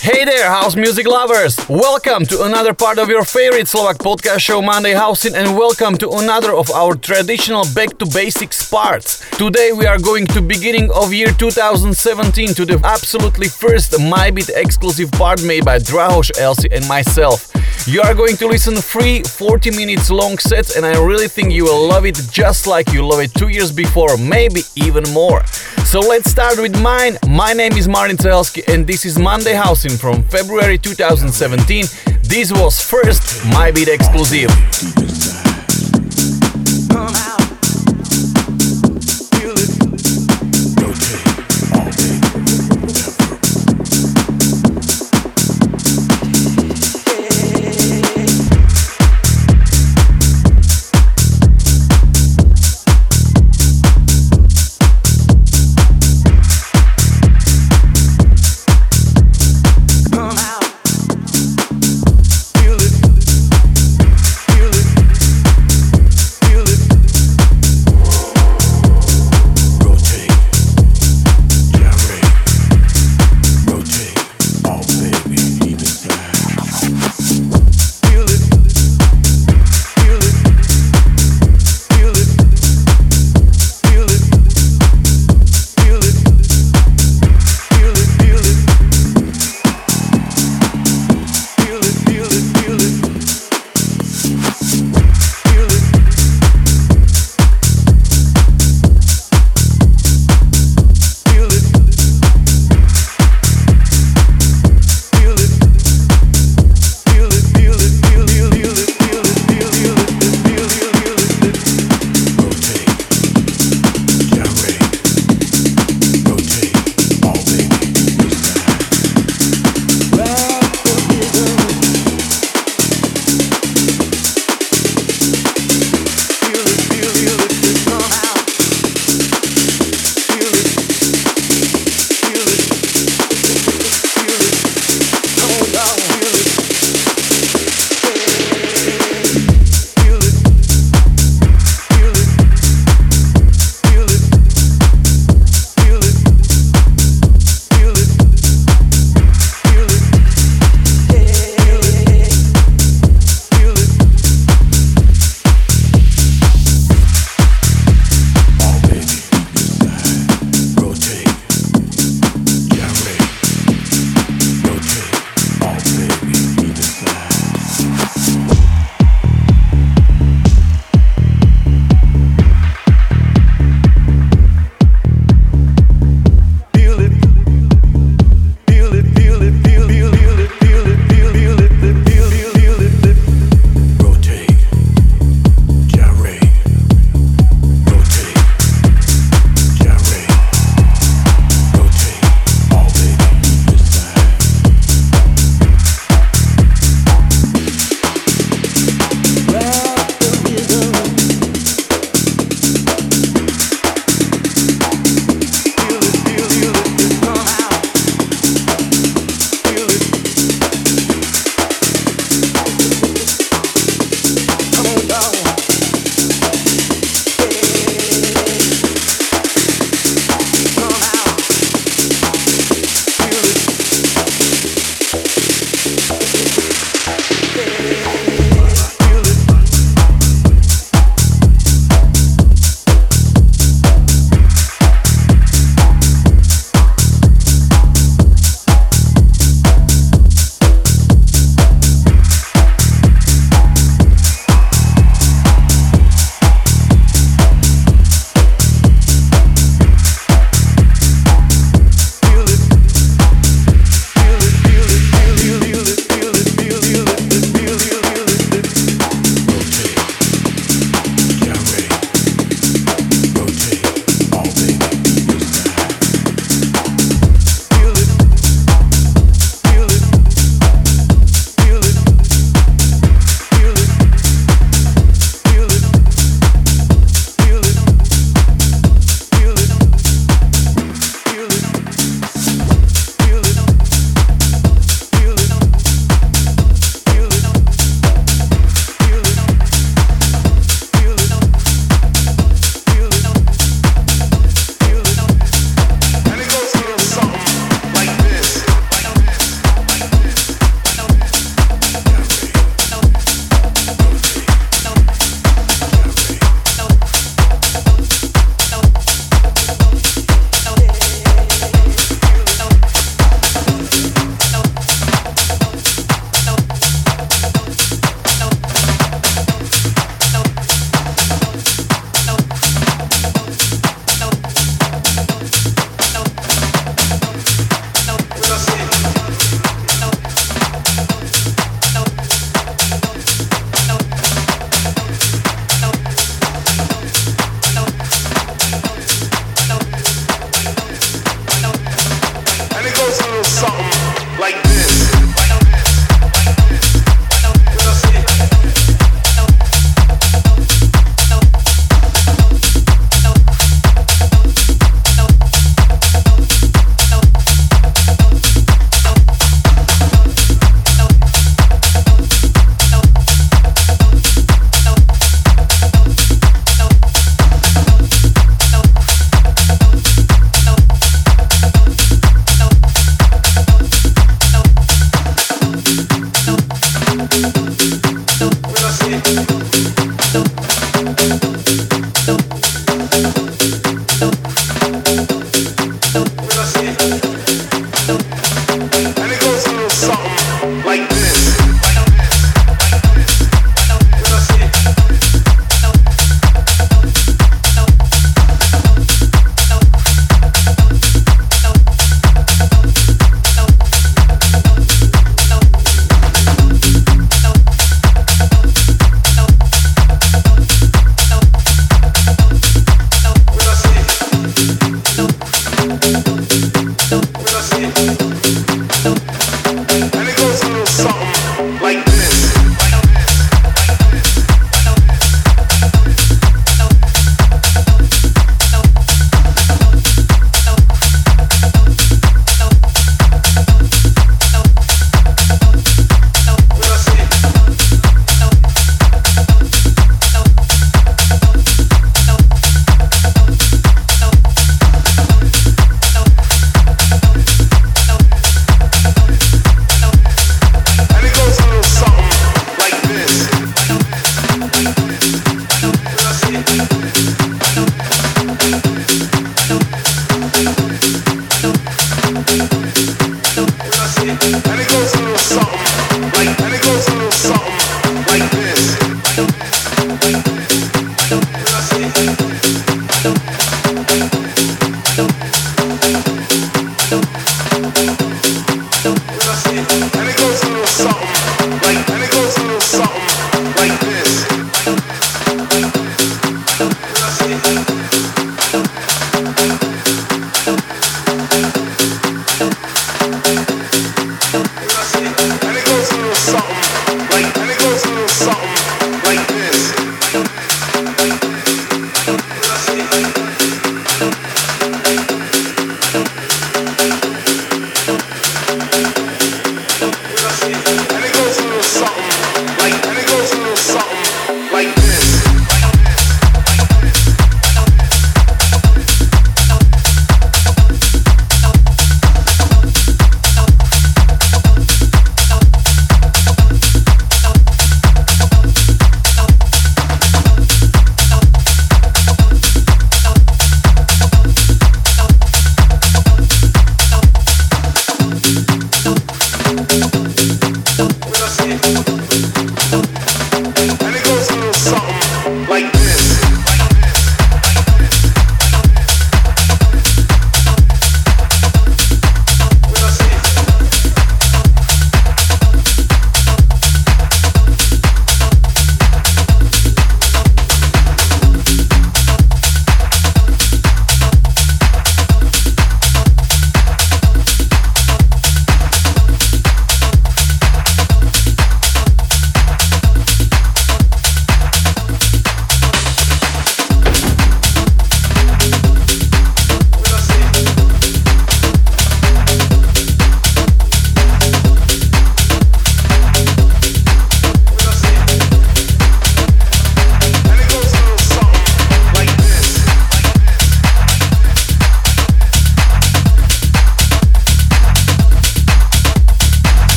Hey there, house music lovers! Welcome to another part of your favorite Slovak podcast show, Monday Housing, and welcome to another of our traditional back to basics parts. Today we are going to beginning of year 2017 to the absolutely first MyBeat exclusive part made by Drahoš, Elsie, and myself. You are going to listen free 40 minutes long sets, and I really think you will love it just like you love it two years before, maybe even more. So let's start with mine. My name is Martin Cehelsky and this is Monday Housing from February 2017. This was first MyBeat exclusive.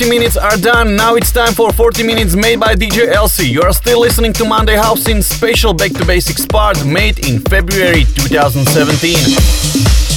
30 minutes are done. Now it's time for 40 minutes made by DJ Elsie. You are still listening to Monday housin' special Back to Basics part made in February 2017.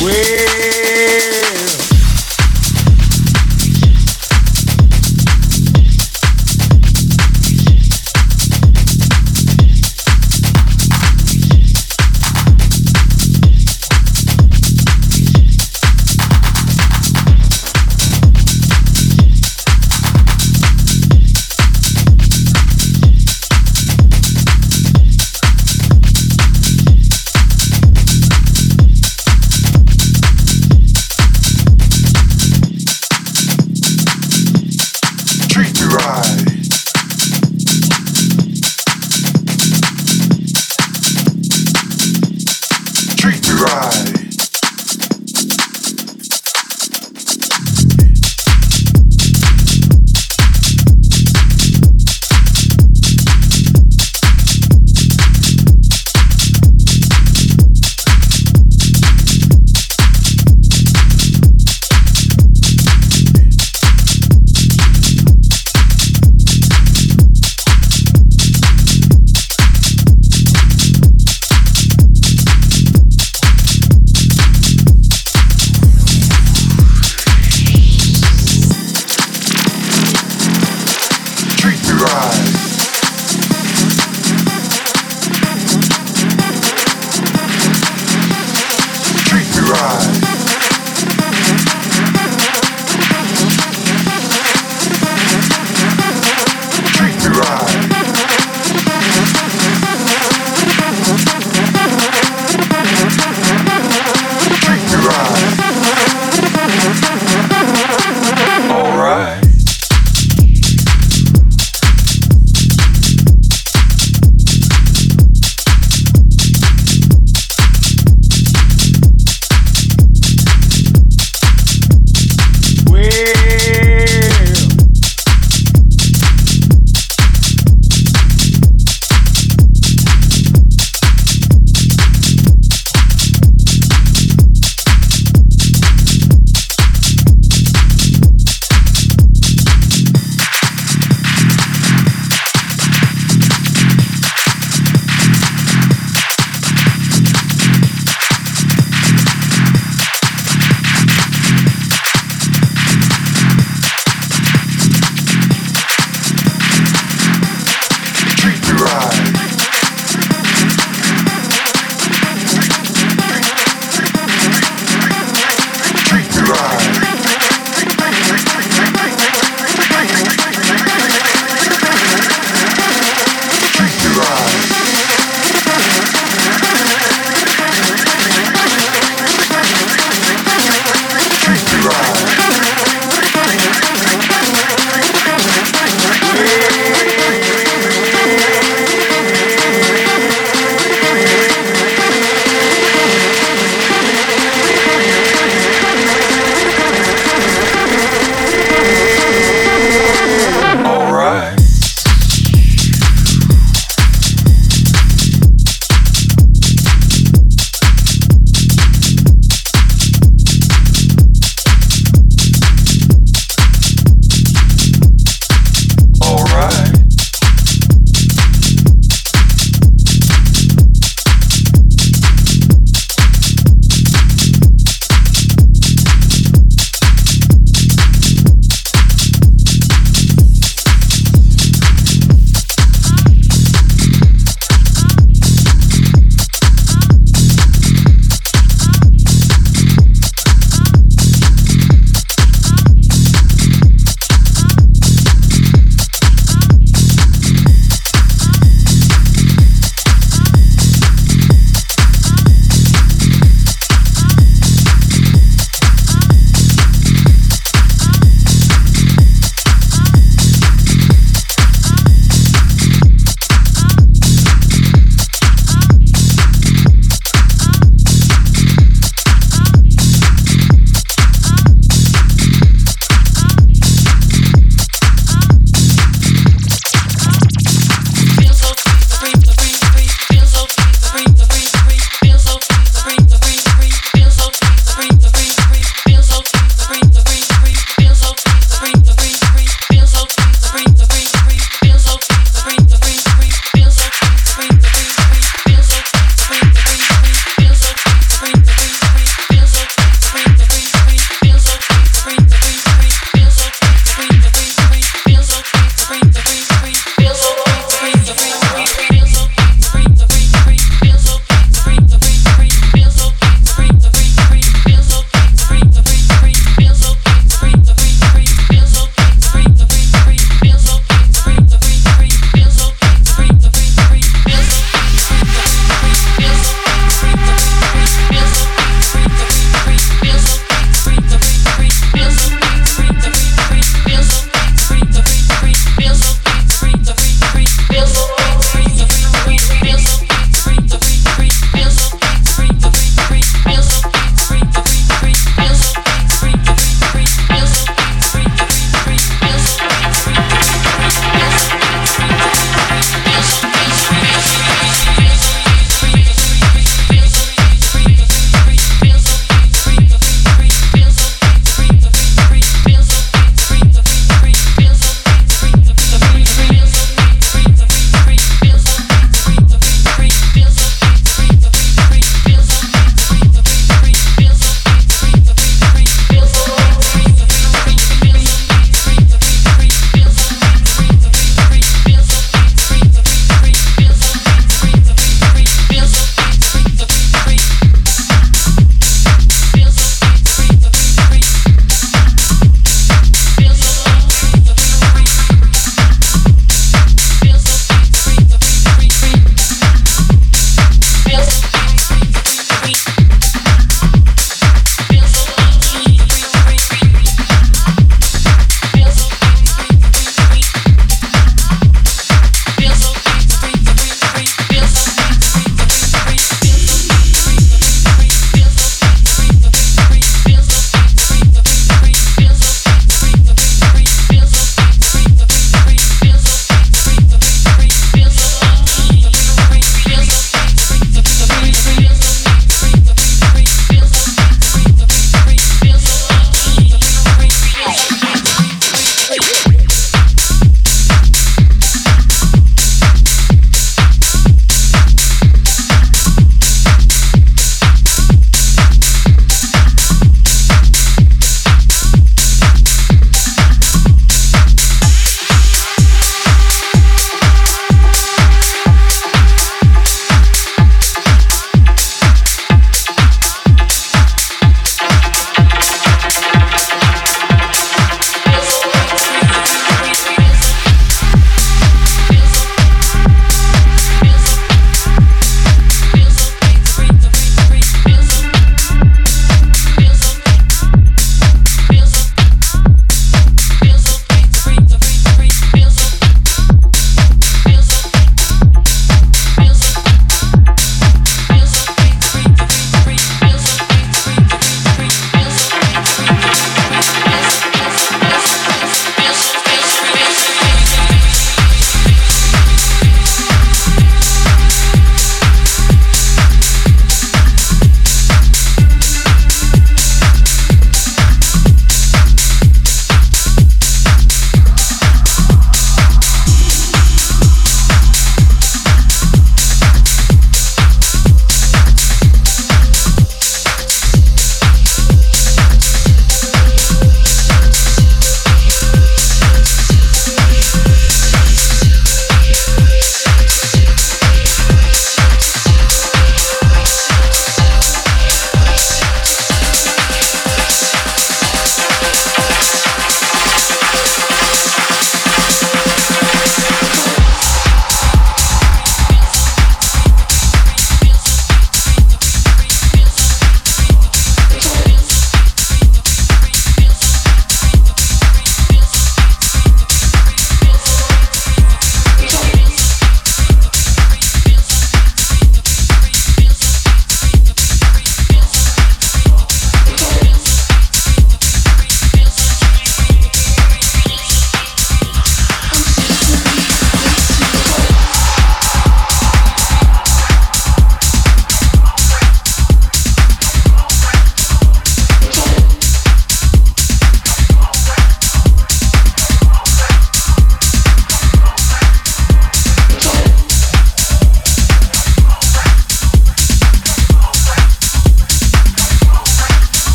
Wait.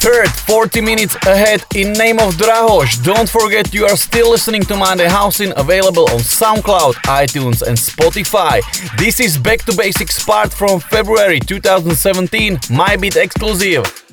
Third, 40 minutes ahead in name of Drahosh. Don't forget you are still listening to Monday housin' available on SoundCloud, iTunes and Spotify. This is Back to Basics part from February 2017, my beat exclusive.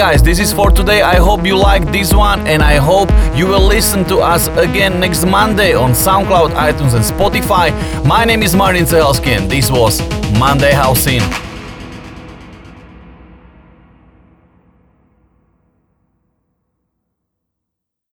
Guys, this is for today. I hope you liked this one, and I hope you will listen to us again next Monday on SoundCloud, iTunes, and Spotify. My name is Martin Cehelsky, and this was Monday housin'.